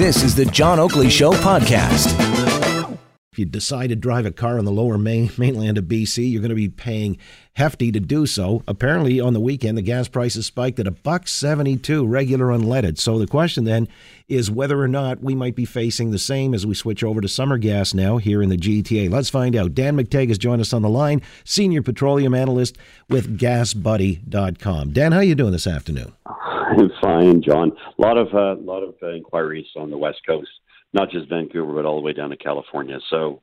This is the John Oakley Show podcast. If you decide to drive a car on the lower main, mainland of BC, you're going to be paying hefty to do so. Apparently, on the weekend, the gas prices spiked at a buck seventy-two regular unleaded. So the question then is whether or not we might be facing the same as we switch over to summer gas now here in the GTA. Let's find out. Dan McTeague has joined us on the line, senior petroleum analyst with GasBuddy.com. Dan, how are you doing this afternoon? I'm fine, John. A lot of a uh, lot of uh, inquiries on the west coast not just Vancouver, but all the way down to California. So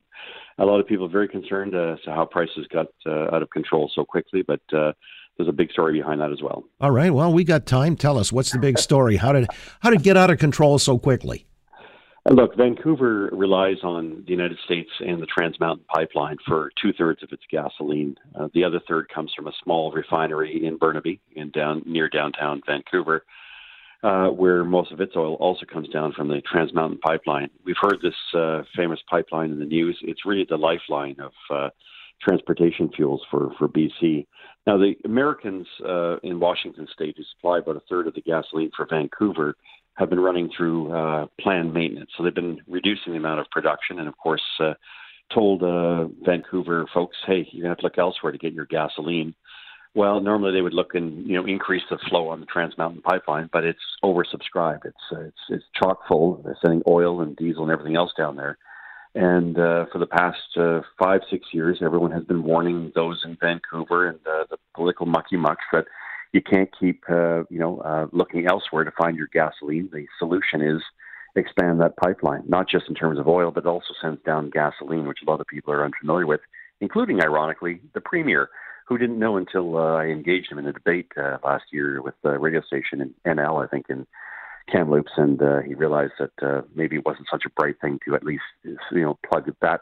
a lot of people very concerned as to how prices got uh, out of control so quickly, but uh, there's a big story behind that as well. All right. Well, we got time. Tell us what's the big story. How did how did it get out of control so quickly? Look, Vancouver relies on the United States and the Trans Mountain Pipeline for two thirds of its gasoline. Uh, the other third comes from a small refinery in Burnaby, in down near downtown Vancouver uh, where most of its oil also comes down from the Trans Mountain Pipeline. We've heard this uh, famous pipeline in the news. It's really the lifeline of uh, transportation fuels for, for BC. Now, the Americans uh, in Washington state who supply about a third of the gasoline for Vancouver have been running through uh, planned maintenance. So they've been reducing the amount of production and, of course, uh, told uh, Vancouver folks, hey, you're to have to look elsewhere to get your gasoline. Well, normally they would look and you know increase the flow on the Trans Mountain Pipeline, but it's oversubscribed. It's uh, it's it's chock full. They're sending oil and diesel and everything else down there. And uh, for the past uh, five six years, everyone has been warning those in Vancouver and uh, the political mucky mucks that you can't keep uh, you know uh, looking elsewhere to find your gasoline. The solution is expand that pipeline, not just in terms of oil, but also sends down gasoline, which a lot of people are unfamiliar with, including, ironically, the premier who didn't know until uh, I engaged him in a debate uh, last year with the radio station in NL, I think, in Kamloops, and uh, he realized that uh, maybe it wasn't such a bright thing to at least you know plug that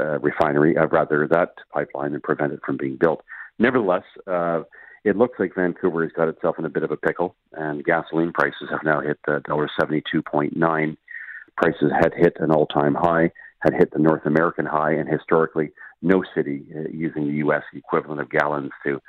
uh, refinery, uh, rather that pipeline, and prevent it from being built. Nevertheless, uh, it looks like Vancouver has got itself in a bit of a pickle, and gasoline prices have now hit uh, dollar seventy two point nine. Prices had hit an all time high, had hit the North American high, and historically no city uh, using the U.S. equivalent of gallons to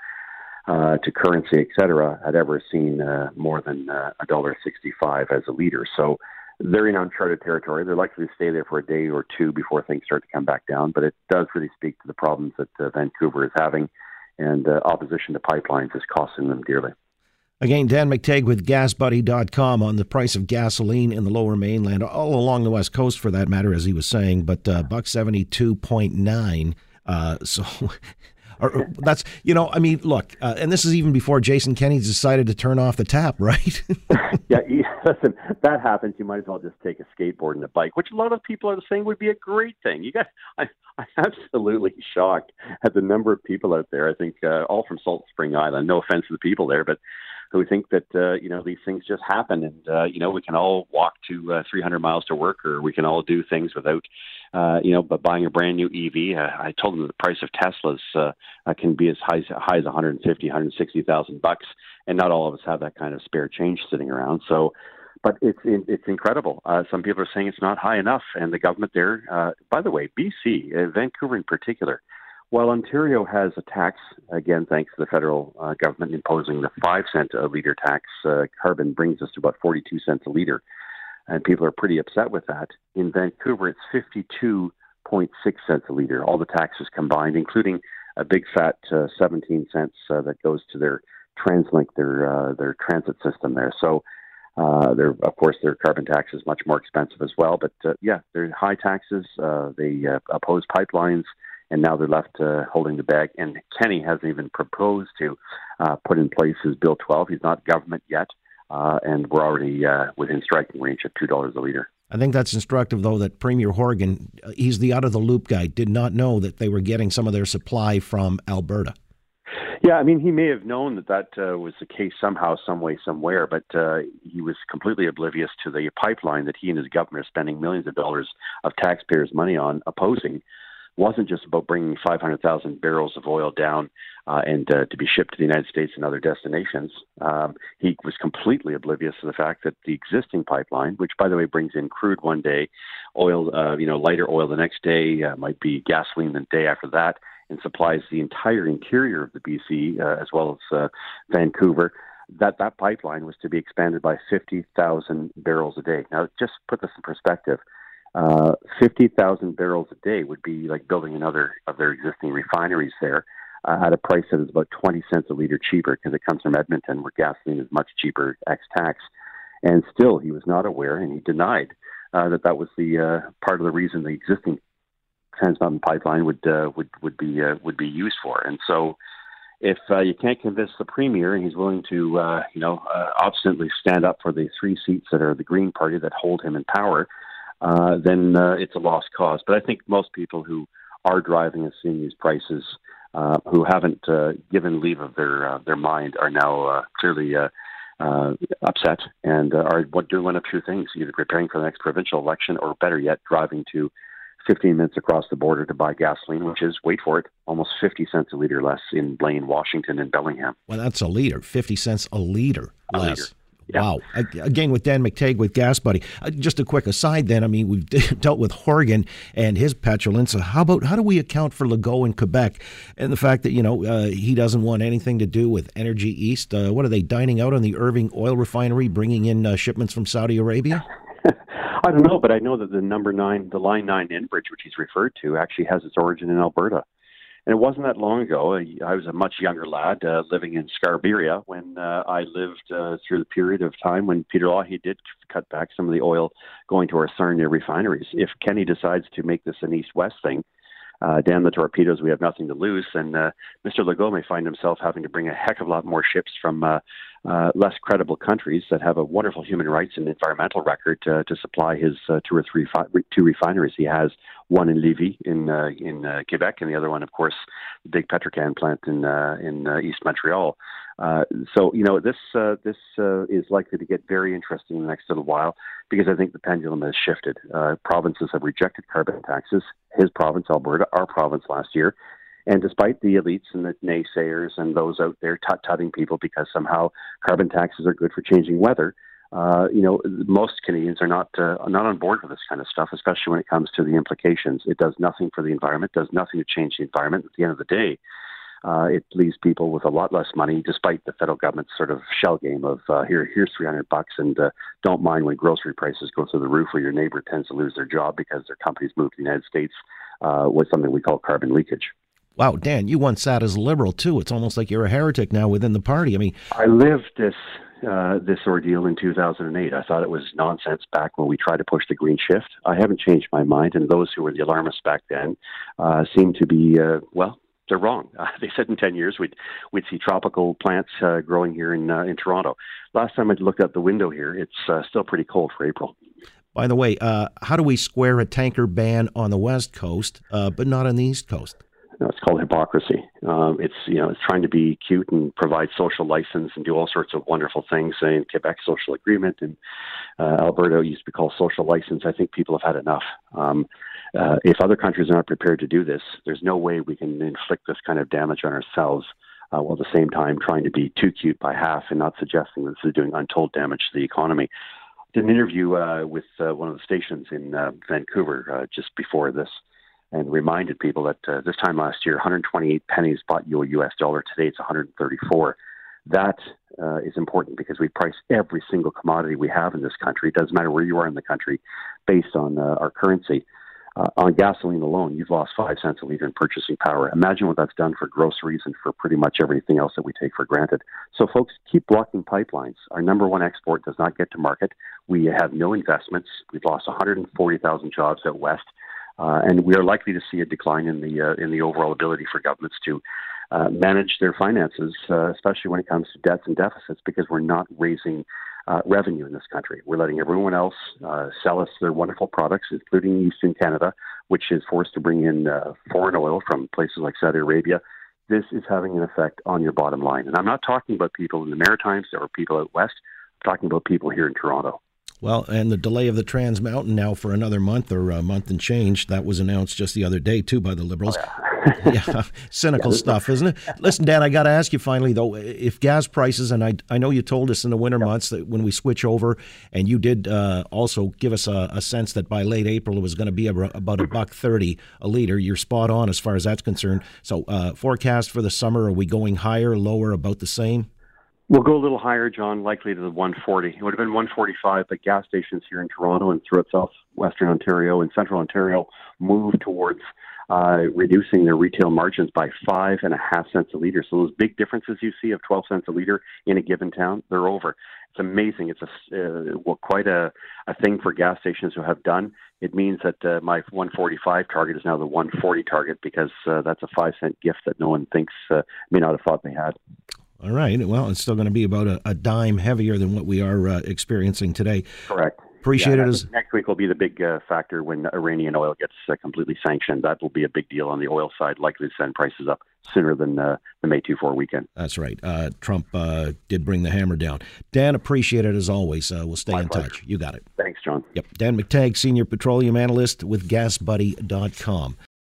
uh, to currency, et cetera, had ever seen uh, more than uh, a dollar sixty-five as a liter. So they're in uncharted territory. They're likely to stay there for a day or two before things start to come back down. But it does really speak to the problems that uh, Vancouver is having, and uh, opposition to pipelines is costing them dearly. Again, Dan McTeague with GasBuddy.com on the price of gasoline in the lower mainland, all along the west coast for that matter, as he was saying, but uh, buck 72.9. Uh, so or, that's, you know, I mean, look, uh, and this is even before Jason Kenney decided to turn off the tap, right? yeah, listen, that happens. You might as well just take a skateboard and a bike, which a lot of people are saying would be a great thing. You guys, I, I'm absolutely shocked at the number of people out there. I think uh, all from Salt Spring Island. No offense to the people there, but who think that uh, you know these things just happen, and uh, you know we can all walk to uh, 300 miles to work, or we can all do things without, uh, you know, but buying a brand new EV. Uh, I told them the price of Teslas uh, uh, can be as high, as high as 150, 160,000 bucks, and not all of us have that kind of spare change sitting around. So but it's it's incredible. Uh, some people are saying it's not high enough, and the government there. Uh, by the way, BC, uh, Vancouver in particular, while Ontario has a tax, again, thanks to the federal uh, government imposing the five cent a liter tax, uh, carbon brings us to about 42 cents a liter. And people are pretty upset with that. In Vancouver, it's 52.6 cents a liter, all the taxes combined, including a big fat uh, 17 cents uh, that goes to their TransLink, their, uh, their transit system there. So, uh, of course, their carbon tax is much more expensive as well. But uh, yeah, they're high taxes. Uh, they uh, oppose pipelines and now they're left uh, holding the bag. And Kenney hasn't even proposed to uh, put in place his Bill 12. He's not government yet, uh, and we're already uh, within striking range of two dollars a liter. I think that's instructive, though, that Premier Horgan, he's the out of the loop guy, did not know that they were getting some of their supply from Alberta. Yeah, I mean, he may have known that that uh, was the case somehow, some way, somewhere, but uh, he was completely oblivious to the pipeline that he and his government are spending millions of dollars of taxpayers' money on opposing. wasn't just about bringing 500,000 barrels of oil down uh, and uh, to be shipped to the United States and other destinations. Um, he was completely oblivious to the fact that the existing pipeline, which by the way brings in crude one day, oil, uh, you know, lighter oil the next day, uh, might be gasoline the day after that and supplies the entire interior of the BC uh, as well as uh, Vancouver. That that pipeline was to be expanded by 50,000 barrels a day. Now, just put this in perspective. Uh, 50,000 barrels a day would be like building another of their existing refineries there uh, at a price that is about 20 cents a liter cheaper because it comes from Edmonton, where gasoline is much cheaper ex tax. And still, he was not aware, and he denied uh, that that was the uh, part of the reason the existing Trans Mountain Pipeline would uh, would would be uh, would be used for. And so, if uh, you can't convince the premier and he's willing to, uh, you know, uh, obstinately stand up for the three seats that are the Green Party that hold him in power, uh, then uh, it's a lost cause. But I think most people who are driving and seeing these prices, uh, who haven't uh, given leave of their uh, their mind, are now uh, clearly. Uh, uh, upset and uh, are doing one of two things: either preparing for the next provincial election, or better yet, driving to 15 minutes across the border to buy gasoline, which is, wait for it, almost 50 cents a liter less in Blaine, Washington, and Bellingham. Well, that's a liter, 50 cents a liter a less. Liter. Wow. Again, with Dan McTeague with Gas Buddy. Uh, just a quick aside then. I mean, we've dealt with Horgan and his petulance. How about how do we account for Legault in Quebec and the fact that, you know, uh, he doesn't want anything to do with Energy East? Uh, what are they dining out on the Irving oil refinery, bringing in uh, shipments from Saudi Arabia? I don't know, but I know that the number nine, the line nine Enbridge, which he's referred to, actually has its origin in Alberta. And it wasn't that long ago. I was a much younger lad uh, living in Scarberia when uh, I lived uh, through the period of time when Peter Lougheed did cut back some of the oil going to our Sarnia refineries. If Kenney decides to make this an east-west thing, uh, damn the torpedoes, we have nothing to lose. And uh, Mr. Legault may find himself having to bring a heck of a lot more ships from uh, uh, less credible countries that have a wonderful human rights and environmental record to, to supply his uh, two or three fi- two refineries. He has one in Lévis in uh, in uh, Quebec, and the other one, of course, the big Petro-Can plant in uh, in uh, East Montreal. Uh, so you know this uh, this uh, is likely to get very interesting in the next little while because I think the pendulum has shifted. Uh, provinces have rejected carbon taxes. His province, Alberta, our province last year, and despite the elites and the naysayers and those out there tut-tutting people because somehow carbon taxes are good for changing weather, uh, you know, most Canadians are not uh, not on board with this kind of stuff, especially when it comes to the implications. It does nothing for the environment, does nothing to change the environment. At the end of the day, uh, it leaves people with a lot less money, despite the federal government's sort of shell game of uh, here, here's 300 bucks, and uh, don't mind when grocery prices go through the roof, or your neighbor tends to lose their job because their companies moved to the United States uh, with something we call carbon leakage. Wow, Dan, you once sat as a liberal too. It's almost like you're a heretic now within the party. I mean, I lived this uh, this ordeal in 2008. I thought it was nonsense back when we tried to push the green shift. I haven't changed my mind, and those who were the alarmists back then uh, seem to be uh, well. They're wrong. Uh, they said in 10 years we'd we'd see tropical plants uh, growing here in uh, in Toronto. Last time I looked out the window here, it's uh, still pretty cold for April. By the way, uh, how do we square a tanker ban on the west coast, uh, but not on the east coast? You know, it's called hypocrisy. Um, it's you know it's trying to be cute and provide social license and do all sorts of wonderful things. In Quebec, social agreement, and uh, Alberta used to be called social license. I think people have had enough. Um, uh, if other countries are not prepared to do this, there's no way we can inflict this kind of damage on ourselves. Uh, while at the same time trying to be too cute by half and not suggesting that this is doing untold damage to the economy. Did an interview uh, with uh, one of the stations in uh, Vancouver uh, just before this, and reminded people that uh, this time last year, 128 pennies bought you a U.S. dollar. Today, it's 134. That uh, is important because we price every single commodity we have in this country. It doesn't matter where you are in the country, based on uh, our currency. Uh, on gasoline alone, you've lost five cents a liter in purchasing power. Imagine what that's done for groceries and for pretty much everything else that we take for granted. So, folks, keep blocking pipelines. Our number one export does not get to market. We have no investments. We've lost 140,000 jobs out west. Uh, and we are likely to see a decline in the uh, in the overall ability for governments to uh, manage their finances, uh, especially when it comes to debts and deficits, because we're not raising uh, revenue in this country. We're letting everyone else uh, sell us their wonderful products, including Eastern Canada, which is forced to bring in foreign oil from places like Saudi Arabia this is having an effect on your bottom line. And I'm not talking about people in the Maritimes or people out west. I'm talking about people here in Toronto. Well, and the delay of the Trans Mountain now for another month or a month and change, that was announced just the other day, too, by the Liberals. Oh, yeah. yeah. cynical yeah, stuff, isn't it? Listen, Dan, I got to ask you finally, though, if gas prices, and I, I know you told us in the winter months that when we switch over, and you did uh, also give us a, a, sense that by late April it was going to be about a buck 30 a liter. You're spot on as far as that's concerned. So, uh, forecast for the summer, are we going higher, lower, about the same? We'll go a little higher, John, likely to the 140. It would have been 145, but gas stations here in Toronto and throughout southwestern Ontario and central Ontario moved towards uh, reducing their retail margins by five and a half cents a liter. So those big differences you see of 12 cents a liter in a given town, they're over. It's amazing. It's a uh, quite a, a thing for gas stations to have done. It means that uh, my 145 target is now the 140 target because uh, that's a five cent gift that no one thinks uh, may not have thought they had. All right. Well, it's still going to be about a, a dime heavier than what we are uh, experiencing today. Correct. Appreciate yeah, it. As... Next week will be the big uh, factor when Iranian oil gets uh, completely sanctioned. That will be a big deal on the oil side, likely to send prices up sooner than uh, the May 2 4 weekend. That's right. Uh, Trump uh, did bring the hammer down. Dan, appreciate it as always. Uh, we'll stay My in pleasure. touch. You got it. Thanks, John. Yep. Dan McTeague, Senior Petroleum Analyst with GasBuddy.com.